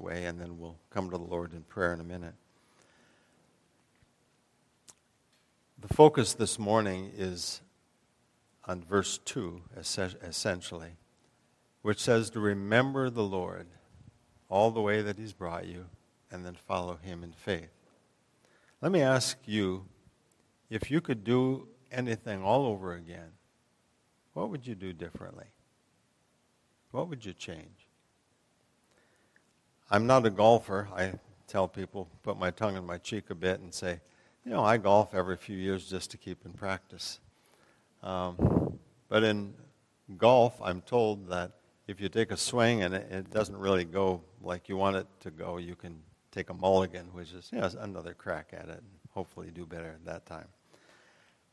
way, and then we'll come to the Lord in prayer in a minute. The focus this morning is on verse 2, essentially, which says to remember the Lord all the way that He's brought you, and then follow Him in faith. Let me ask you if you could do anything all over again, what would you do differently? What would you change? I'm not a golfer. I tell people, put my tongue in my cheek a bit and say, you know, I golf every few years just to keep in practice. Um, but in golf, I'm told that if you take a swing and it, it, doesn't really go like you want it to go, you can take a mulligan, which is you know, another crack at it, and hopefully do better at that time.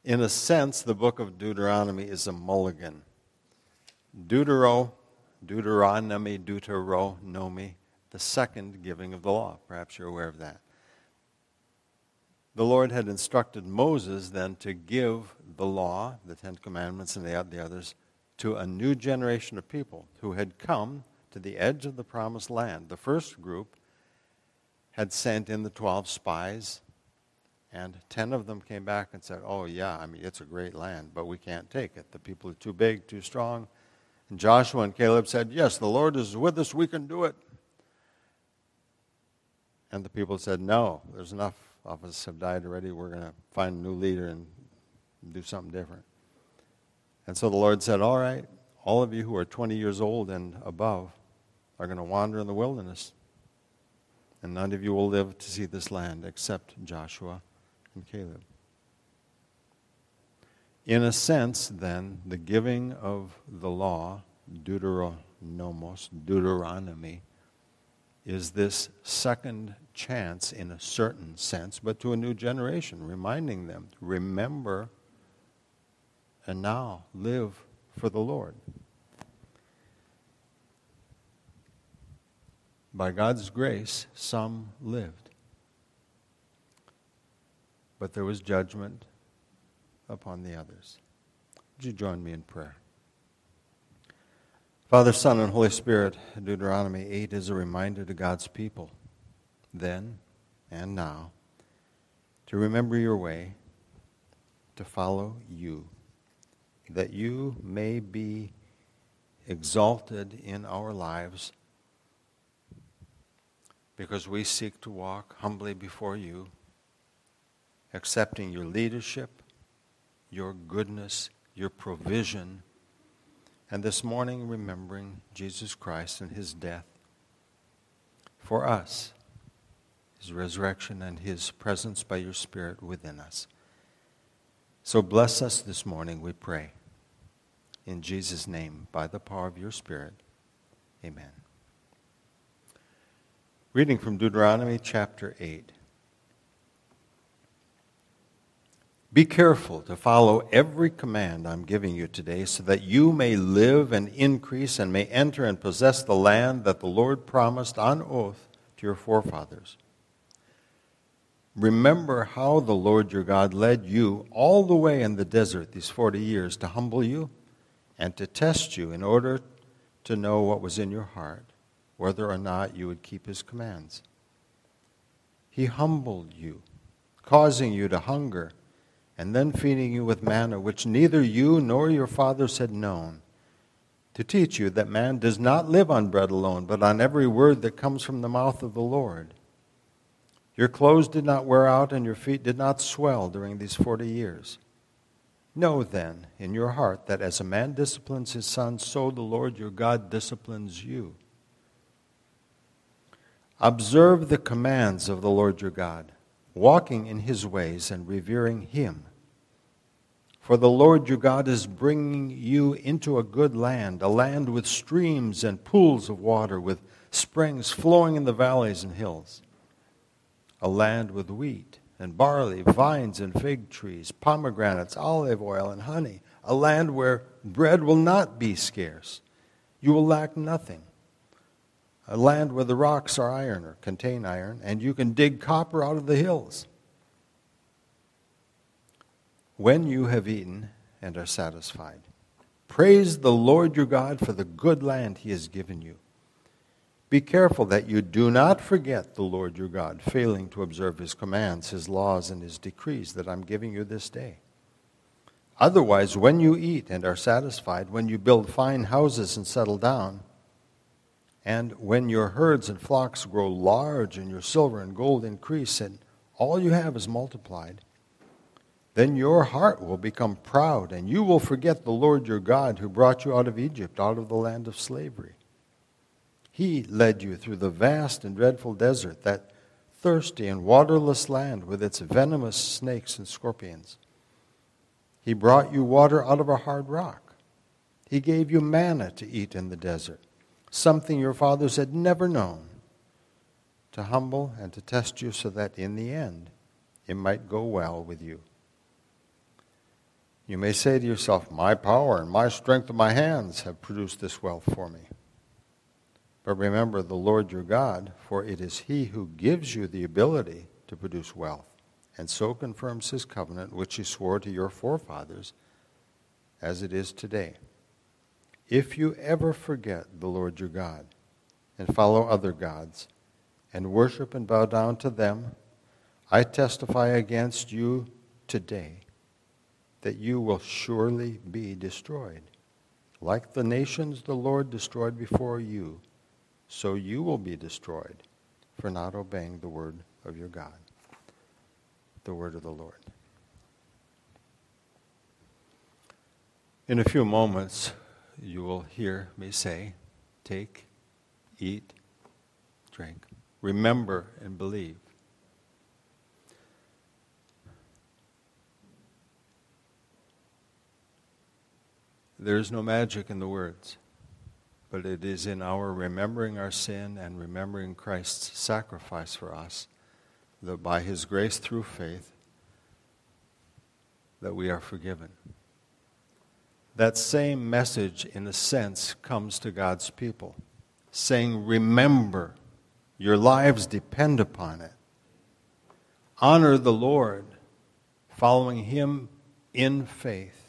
In a sense, the book of Deuteronomy is a mulligan. Deutero, Deuteronomy, Deuteronomy, the second giving of the law. Perhaps you're aware of that. The Lord had instructed Moses then to give the law, the Ten Commandments, and the, the others to a new generation of people who had come to the edge of the promised land. The first group had sent in the 12 spies, and 10 of them came back and said, Oh, yeah, I mean, it's a great land, but we can't take it. The people are too big, too strong. And Joshua and Caleb said, Yes, the Lord is with us, we can do it. And the people said, No, there's enough of us have died already. We're going to find a new leader and do something different. And so the Lord said, All right, all of you who are 20 years old and above are going to wander in the wilderness. And none of you will live to see this land except Joshua and Caleb. In a sense, then, the giving of the law, Deuteronomos, Deuteronomy, is this second chance in a certain sense, but to a new generation, reminding them, remember and now live for the Lord. By God's grace, some lived. But there was judgment upon the others. Would you join me in prayer? Father, Son, and Holy Spirit, Deuteronomy 8 is a reminder to God's people, then and now, to remember your way, to follow you that you may be exalted in our lives because we seek to walk humbly before you, accepting your leadership, your goodness, your provision, and this morning remembering Jesus Christ and his death for us, his resurrection, and his presence by your Spirit within us. So bless us this morning, we pray. In Jesus' name, by the power of your Spirit. Amen. Reading from Deuteronomy chapter 8. Be careful to follow every command I'm giving you today so that you may live and increase and may enter and possess the land that the Lord promised on oath to your forefathers. Remember how the Lord your God led you all the way in the desert these 40 years to humble you and to test you in order to know what was in your heart, whether or not you would keep his commands. He humbled you, causing you to hunger, and then feeding you with manna which neither you nor your fathers had known, to teach you that man does not live on bread alone, but on every word that comes from the mouth of the Lord. Your clothes did not wear out, and your feet did not swell during these forty years. Know then in your heart that as a man disciplines his son, so the Lord your God disciplines you. Observe the commands of the Lord your God, walking in his ways and revering him. For the Lord your God is bringing you into a good land, a land with streams and pools of water, with springs flowing in the valleys and hills a land with wheat and barley, vines and fig trees, pomegranates, olive oil, and honey, a land where bread will not be scarce. You will lack nothing. A land where the rocks are iron or contain iron, and you can dig copper out of the hills. When you have eaten and are satisfied, praise the Lord your God for the good land he has given you. Be careful that you do not forget the Lord your God, failing to observe his commands, his laws, and his decrees that I'm giving you this day. Otherwise, when you eat and are satisfied, when you build fine houses and settle down, and when your herds and flocks grow large and your silver and gold increase and all you have is multiplied, then your heart will become proud and you will forget the Lord your God who brought you out of Egypt, out of the land of slavery. He led you through the vast and dreadful desert, that thirsty and waterless land with its venomous snakes and scorpions. He brought you water out of a hard rock. He gave you manna to eat in the desert, something your fathers had never known, to humble and to test you so that in the end it might go well with you. You may say to yourself, My power and my strength of my hands have produced this wealth for me. But remember the Lord your God, for it is He who gives you the ability to produce wealth, and so confirms His covenant, which He swore to your forefathers, as it is today. If you ever forget the Lord your God, and follow other gods, and worship and bow down to them, I testify against you today that you will surely be destroyed. Like the nations the Lord destroyed before you, so you will be destroyed for not obeying the word of your God. The word of the Lord. In a few moments, you will hear me say, Take, eat, drink, remember, and believe. There is no magic in the words but it is in our remembering our sin and remembering Christ's sacrifice for us that by his grace through faith that we are forgiven. That same message, in a sense, comes to God's people, saying, Remember, your lives depend upon it. Honor the Lord, following him in faith.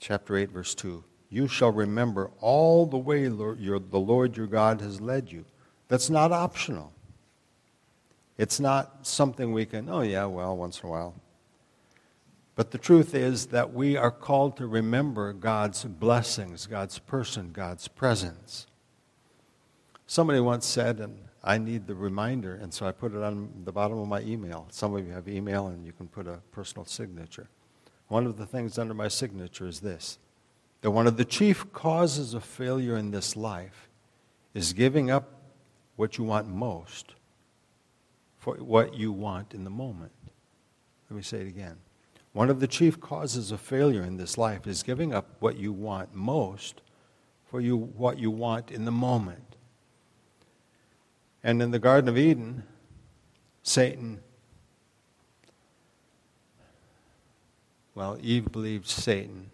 Chapter 8, verse 2 you shall remember all the way the Lord your God has led you. That's not optional. It's not something we can, oh, yeah, well, once in a while. But the truth is that we are called to remember God's blessings, God's person, God's presence. Somebody once said, and I need the reminder, and so I put it on the bottom of my email. Some of you have email, and you can put a personal signature. One of the things under my signature is this that one of the chief causes of failure in this life is giving up what you want most for what you want in the moment. Let me say it again. One of the chief causes of failure in this life is giving up what you want most for you, what you want in the moment. And in the Garden of Eden, Satan, well, Eve believed Satan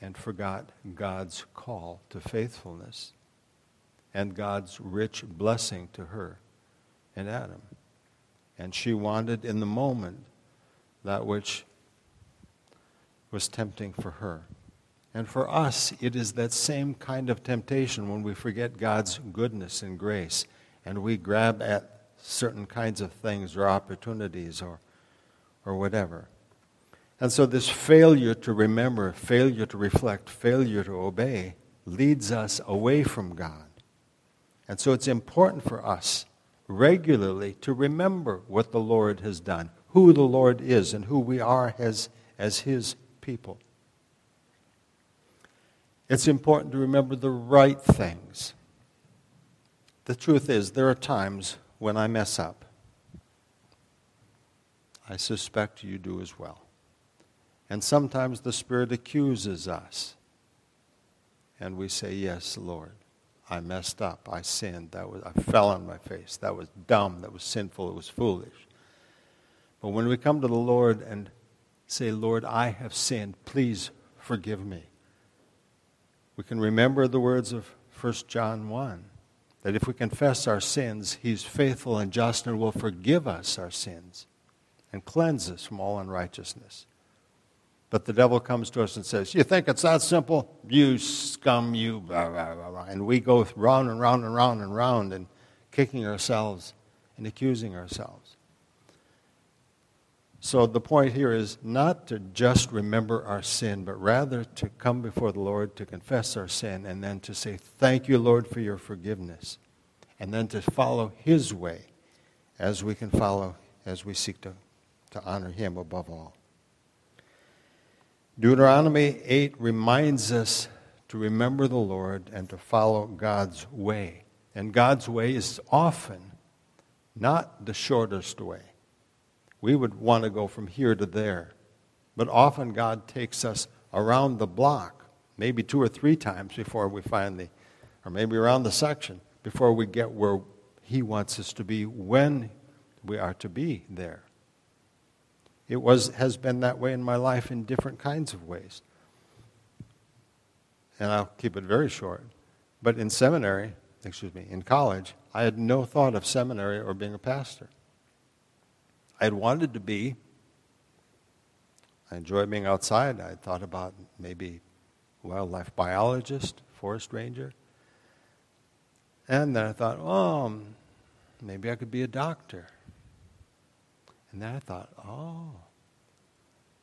and forgot God's call to faithfulness and God's rich blessing to her and Adam. And she wanted in the moment that which was tempting for her. And for us, it is that same kind of temptation when we forget God's goodness and grace and we grab at certain kinds of things or opportunities or, or whatever. And so, this failure to remember, failure to reflect, failure to obey leads us away from God. And so, it's important for us regularly to remember what the Lord has done, who the Lord is, and who we are as, as His people. It's important to remember the right things. The truth is, there are times when I mess up. I suspect you do as well. And sometimes the Spirit accuses us. And we say, Yes, Lord, I messed up. I sinned. That was, I fell on my face. That was dumb. That was sinful. It was foolish. But when we come to the Lord and say, Lord, I have sinned, please forgive me, we can remember the words of 1 John 1 that if we confess our sins, He's faithful and just and will forgive us our sins and cleanse us from all unrighteousness. But the devil comes to us and says, You think it's that simple? You scum, you blah, blah, blah. And we go round and round and round and round and kicking ourselves and accusing ourselves. So the point here is not to just remember our sin, but rather to come before the Lord to confess our sin and then to say, Thank you, Lord, for your forgiveness. And then to follow His way as we can follow, as we seek to, to honor Him above all. Deuteronomy 8 reminds us to remember the Lord and to follow God's way. And God's way is often not the shortest way. We would want to go from here to there. But often God takes us around the block, maybe two or three times before we finally, or maybe around the section, before we get where He wants us to be when we are to be there. It was, has been that way in my life in different kinds of ways. And I'll keep it very short. But in seminary, excuse me, in college, I had no thought of seminary or being a pastor. I had wanted to be. I enjoyed being outside. I thought about maybe wildlife biologist, forest ranger. And then I thought, oh, maybe I could be a doctor. And then I thought, oh,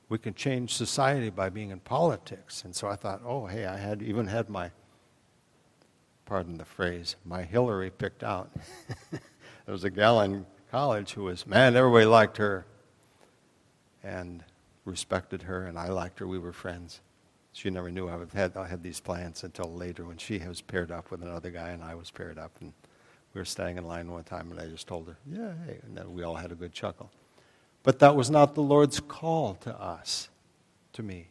we can change society by being in politics. And so I thought, oh, hey, I had even had my, pardon the phrase, my Hillary picked out. there was a gal in college who was, man, everybody liked her and respected her, and I liked her. We were friends. She never knew I had, I had these plans until later when she was paired up with another guy and I was paired up. And we were standing in line one time, and I just told her, yeah, hey. And then we all had a good chuckle. But that was not the Lord's call to us, to me.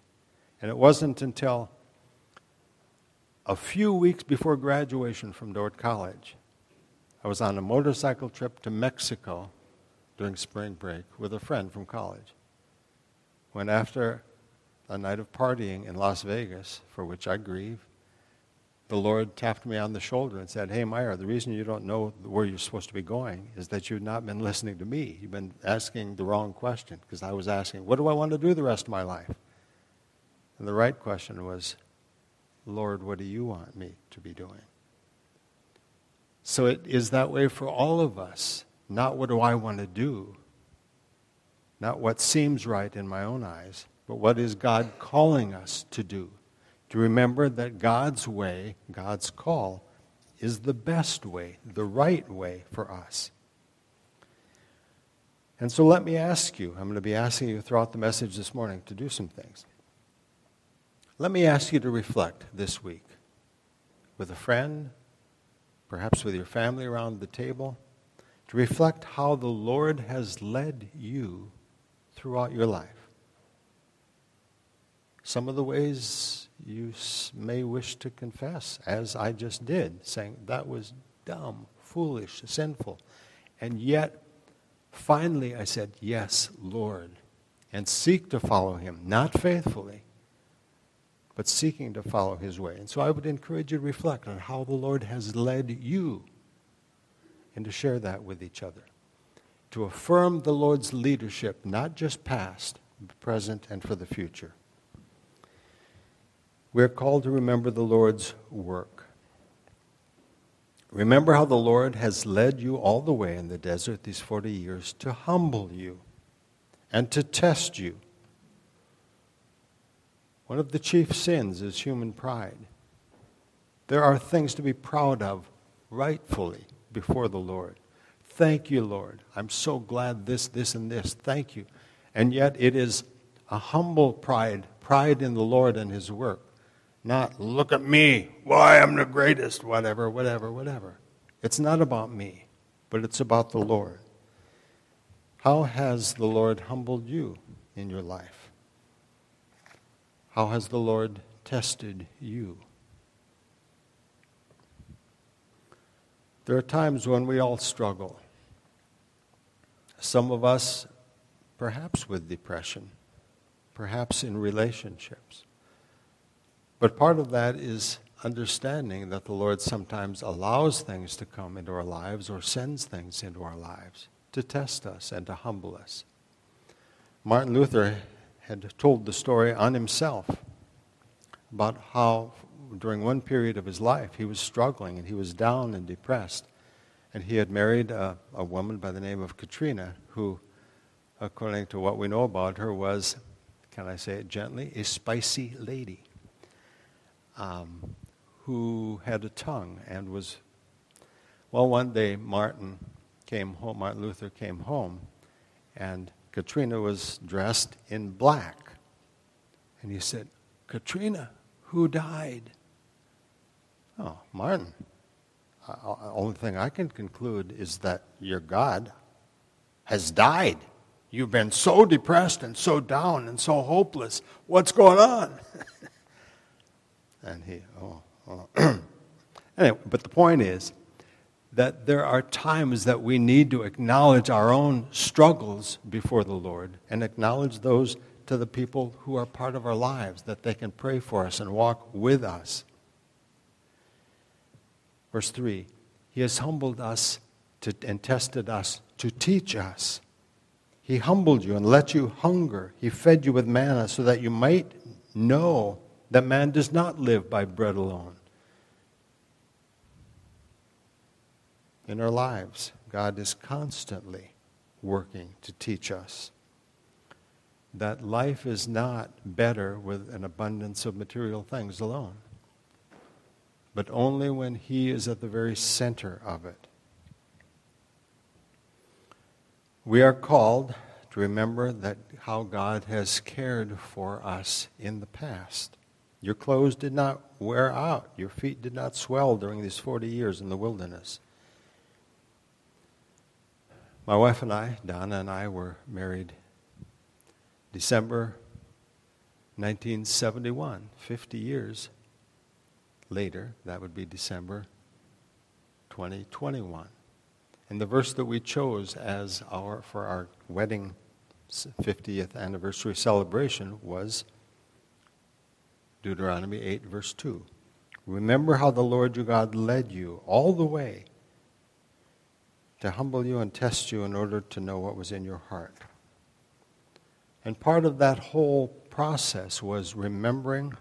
And it wasn't until a few weeks before graduation from Dordt College, I was on a motorcycle trip to Mexico during spring break with a friend from college. When after a night of partying in Las Vegas, for which I grieve, the Lord tapped me on the shoulder and said, Hey, Meyer, the reason you don't know where you're supposed to be going is that you've not been listening to me. You've been asking the wrong question because I was asking, What do I want to do the rest of my life? And the right question was, Lord, what do you want me to be doing? So it is that way for all of us. Not what do I want to do, not what seems right in my own eyes, but what is God calling us to do to remember that God's way, God's call, is the best way, the right way for us. And so let me ask you, I'm going to be asking you throughout the message this morning to do some things. Let me ask you to reflect this week with a friend, perhaps with your family around the table, to reflect how the Lord has led you throughout your life. Some of the ways you may wish to confess, as I just did, saying that was dumb, foolish, sinful. And yet, finally, I said, Yes, Lord, and seek to follow Him, not faithfully, but seeking to follow His way. And so I would encourage you to reflect on how the Lord has led you and to share that with each other. To affirm the Lord's leadership, not just past, but present, and for the future. We're called to remember the Lord's work. Remember how the Lord has led you all the way in the desert these 40 years to humble you and to test you. One of the chief sins is human pride. There are things to be proud of rightfully before the Lord. Thank you, Lord. I'm so glad this, this, and this. Thank you. And yet it is a humble pride, pride in the Lord and His work, not, look at me, why I'm the greatest, whatever, whatever, whatever. It's not about me, but it's about the Lord. How has the Lord humbled you in your life? How has the Lord tested you? There are times when we all struggle. Some of us, perhaps with depression, perhaps in relationships. But part of that is understanding that the Lord sometimes allows things to come into our lives or sends things into our lives to test us and to humble us. Martin Luther had told the story on himself about how during one period of his life he was struggling and he was down and depressed. And he had married a, a woman by the name of Katrina, who, according to what we know about her, was, can I say it gently, a spicy lady um, who had a tongue and was. Well, one day Martin came home, Martin Luther came home, and Katrina was dressed in black. And he said, Katrina, who died? Oh, Martin. The only thing I can conclude is that your God has died. You've been so depressed and so down and so hopeless. What's going on? and he, oh, oh. anyway, but the point is that there are times that we need to acknowledge our own struggles before the Lord and acknowledge those to the people who are part of our lives, that they can pray for us and walk with us. Verse 3 He has humbled us to, and tested us to teach us. He humbled you and let you hunger. He fed you with manna so that you might know that man does not live by bread alone. In our lives, God is constantly working to teach us that life is not better with an abundance of material things alone, but only when He is at the very center of it. We are called to remember that how God has cared for us in the past. Your clothes did not wear out, your feet did not swell during these 40 years in the wilderness. My wife and I, Donna and I, were married December 1971, 50 years later. That would be December 2021. And the verse that we chose as our for our wedding 50th anniversary celebration was Deuteronomy 8 verse 2. Remember how the Lord your God led you all the way to humble you and test you in order to know what was in your heart. And part of that whole process was remembering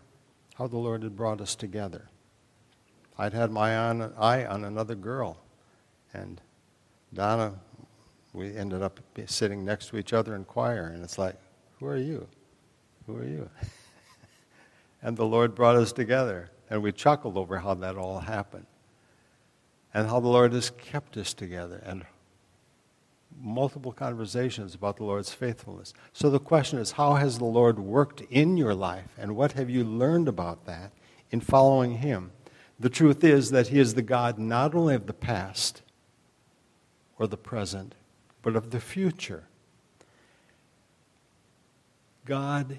how the Lord had brought us together. I'd had my eye on another girl, and Donna, we ended up sitting next to each other in choir, and it's like, who are you? Who are you? and the Lord brought us together, and we chuckled over how that all happened, and how the Lord has kept us together, and multiple conversations about the Lord's faithfulness. So the question is how has the Lord worked in your life, and what have you learned about that in following Him? The truth is that He is the God not only of the past or the present, but of the future. God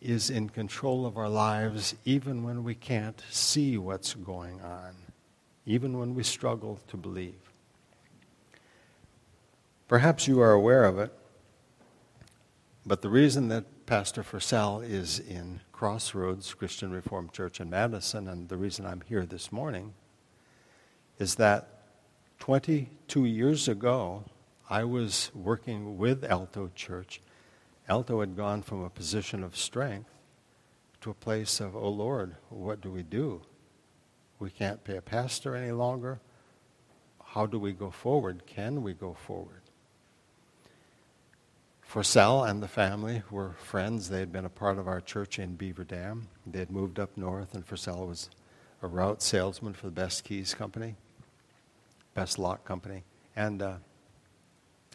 is in control of our lives even when we can't see what's going on, even when we struggle to believe. Perhaps you are aware of it, but the reason that Pastor Forsell is in Crossroads Christian Reformed Church in Madison, and the reason I'm here this morning, is that 22 years ago, I was working with Alto Church. Alto had gone from a position of strength to a place of, oh Lord, what do we do? We can't pay a pastor any longer. How do we go forward? Can we go forward? Forsell and the family were friends. They had been a part of our church in Beaver Dam. They had moved up north, and Forsell was a route salesman for the Best Keys Company, Best Lock Company. And uh,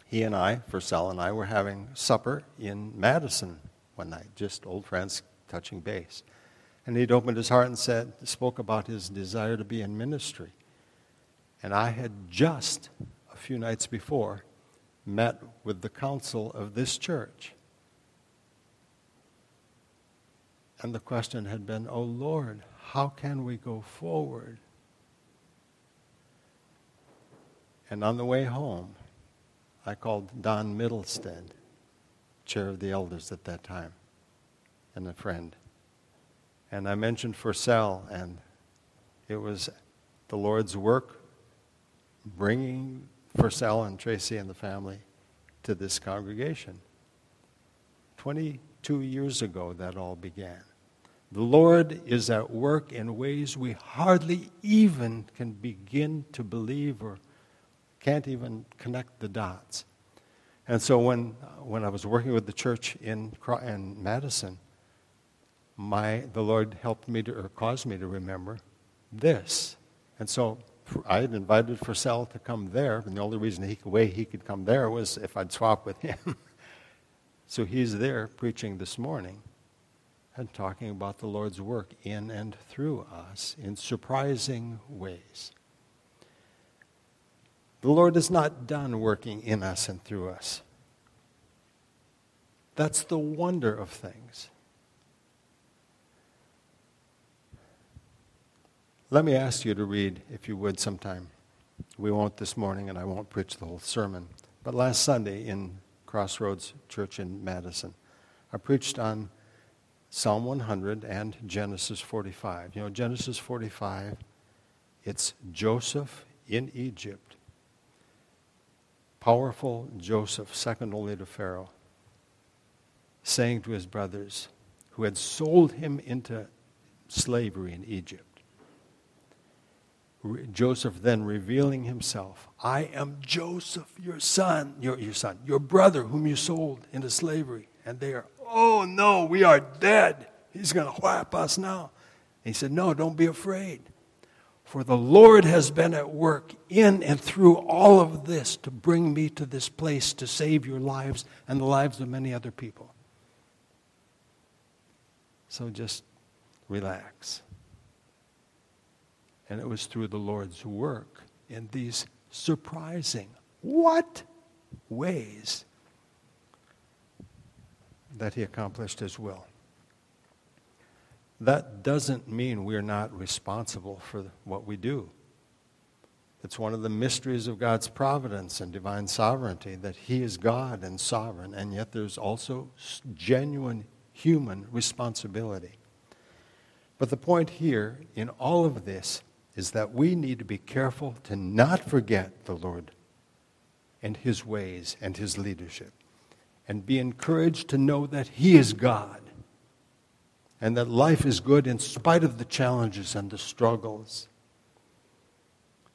he and I, Forsell and I, were having supper in Madison one night, just old friends touching base. And he'd opened his heart and said, spoke about his desire to be in ministry. And I had just, a few nights before, met with the council of this church. And the question had been, Oh Lord, how can we go forward? And on the way home, I called Don Middlestead, chair of the elders at that time, and a friend. And I mentioned Forsell, and it was the Lord's work bringing Forsell and Tracy and the family to this congregation. 22 years ago that all began. The Lord is at work in ways we hardly even can begin to believe or can't even connect the dots. And so when, when I was working with the church in, in Madison, my, the Lord helped me to, or caused me to remember this. And so I had invited Purcell to come there, and the only reason he could, way he could come there was if I'd swap with him. so he's there preaching this morning and talking about the Lord's work in and through us in surprising ways. The Lord is not done working in us and through us. That's the wonder of things. Let me ask you to read, if you would, sometime. We won't this morning, and I won't preach the whole sermon. But last Sunday in Crossroads Church in Madison, I preached on Psalm 100 and Genesis 45. You know, Genesis 45, it's Joseph in Egypt powerful Joseph, second only to Pharaoh, saying to his brothers who had sold him into slavery in Egypt, Joseph then revealing himself, I am Joseph, your son, your, your son, your brother whom you sold into slavery. And they are, oh no, we are dead. He's going to whap us now. And he said, No, don't be afraid. For the Lord has been at work in and through all of this to bring me to this place to save your lives and the lives of many other people. So just relax. And it was through the Lord's work in these surprising, what ways that He accomplished His will that doesn't mean we're not responsible for what we do. It's one of the mysteries of God's providence and divine sovereignty that He is God and sovereign, and yet there's also genuine human responsibility. But the point here in all of this is that we need to be careful to not forget the Lord and His ways and His leadership, and be encouraged to know that He is God and that life is good in spite of the challenges and the struggles.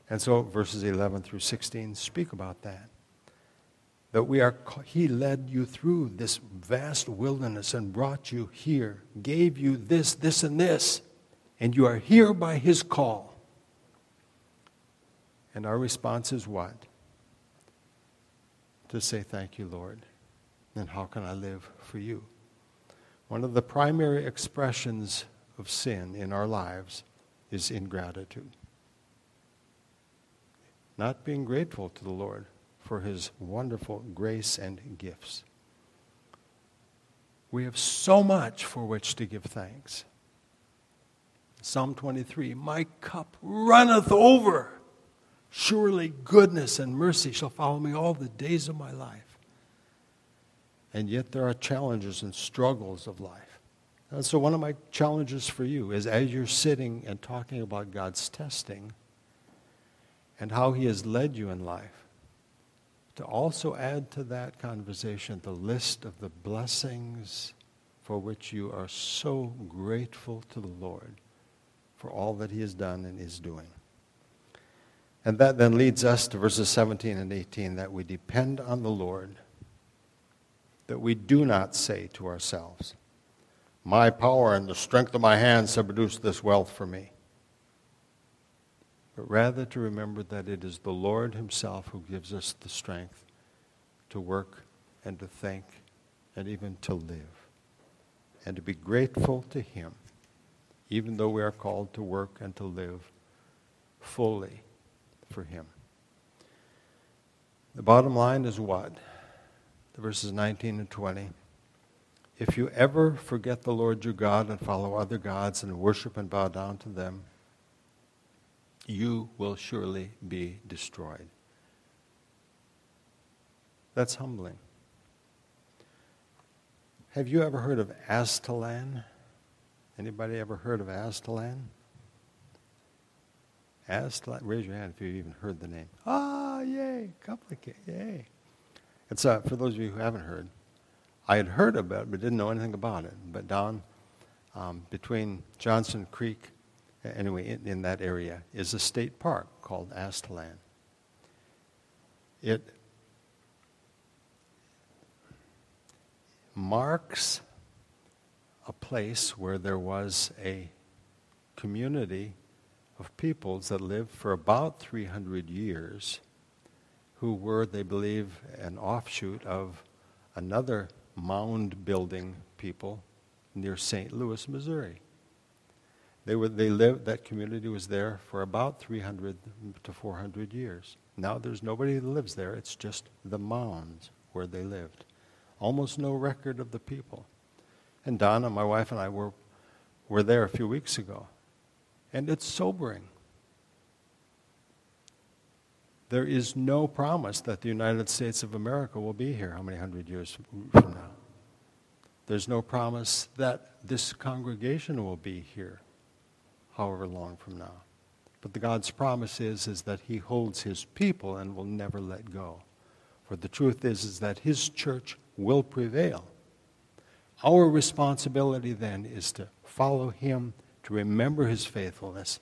And so verses 11 through 16 speak about that. That we are, He led you through this vast wilderness and brought you here, gave you this, this, and this, and you are here by His call. And our response is what? To say, Thank you, Lord. And how can I live for you? One of the primary expressions of sin in our lives is ingratitude. Not being grateful to the Lord for his wonderful grace and gifts. We have so much for which to give thanks. Psalm 23 My cup runneth over. Surely goodness and mercy shall follow me all the days of my life and yet there are challenges and struggles of life. And so, one of my challenges for you is as you're sitting and talking about God's testing and how He has led you in life, to also add to that conversation the list of the blessings for which you are so grateful to the Lord for all that He has done and is doing. And that then leads us to verses 17 and 18 that we depend on the Lord that we do not say to ourselves, My power and the strength of my hands have produced this wealth for me. But rather to remember that it is the Lord Himself who gives us the strength to work and to think and even to live. And to be grateful to Him, even though we are called to work and to live fully for Him. The bottom line is what? the verses 19 and 20. If you ever forget the Lord your God and follow other gods and worship and bow down to them, you will surely be destroyed. That's humbling. Have you ever heard of Aztalan? Anybody ever heard of Aztalan, raise your hand if you've even heard the name. Ah, yay, complicated, yay. It's uh, for those of you who haven't heard. I had heard about it, but didn't know anything about it. But down um, between Johnson Creek, anyway, in, in, that area, is a state park called Aztalan. It marks a place where there was a community of peoples that lived for about 300 years who were, they believe, an offshoot of another mound building people near St. Louis, Missouri. They, were, they lived, that community was there for about 300 to 400 years. Now there's nobody that lives there, it's just the mounds where they lived. Almost no record of the people. And Donna, my wife, and I were, were there a few weeks ago. And it's sobering. There is no promise that the United States of America will be here how many hundred years from now. There's no promise that this congregation will be here however long from now. But the God's promise is, is that He holds His people and will never let go. For the truth is, is that His church will prevail. Our responsibility then is to follow Him, to remember His faithfulness,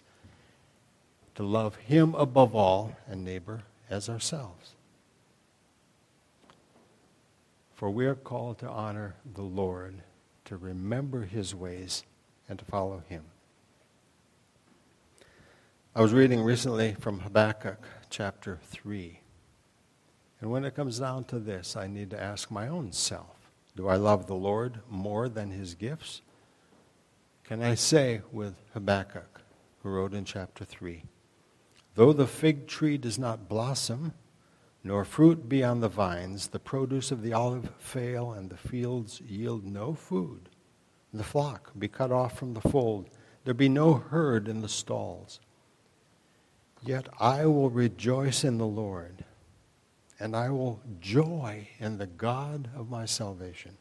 to love Him above all and neighbor as ourselves. For we are called to honor the Lord, to remember His ways, and to follow Him. I was reading recently from Habakkuk chapter 3. And when it comes down to this, I need to ask my own self Do I love the Lord more than his gifts? Can I say with Habakkuk, who wrote in chapter 3 Though the fig tree does not blossom, nor fruit be on the vines, the produce of the olive fail, and the fields yield no food, the flock be cut off from the fold, there be no herd in the stalls. Yet I will rejoice in the Lord, and I will joy in the God of my salvation.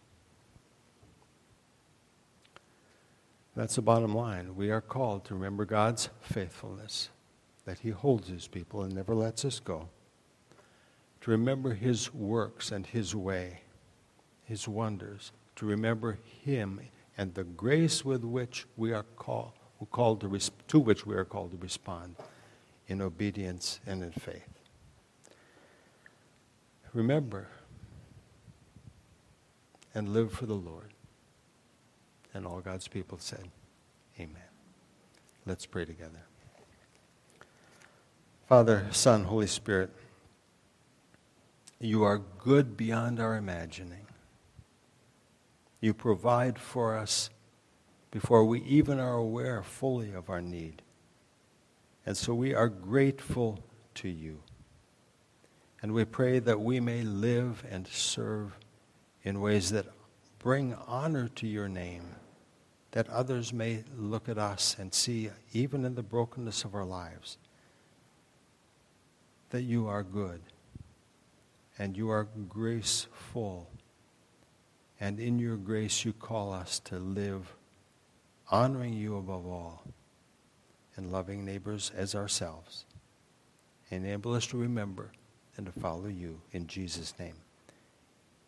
That's the bottom line. We are called to remember God's faithfulness, that He holds His people and never lets us go. To remember His works and His way, His wonders. To remember Him and the grace with which we are called, called to, to which we are called to respond in obedience and in faith. Remember and live for the Lord. And all God's people said, Amen. Let's pray together. Father, Son, Holy Spirit, you are good beyond our imagining. You provide for us before we even are aware fully of our need. And so we are grateful to you. And we pray that we may live and serve in ways that bring honor to your name, that others may look at us and see, even in the brokenness of our lives, that you are good and you are graceful. And in your grace, you call us to live honoring you above all and loving neighbors as ourselves. Enable us to remember and to follow you in Jesus' name.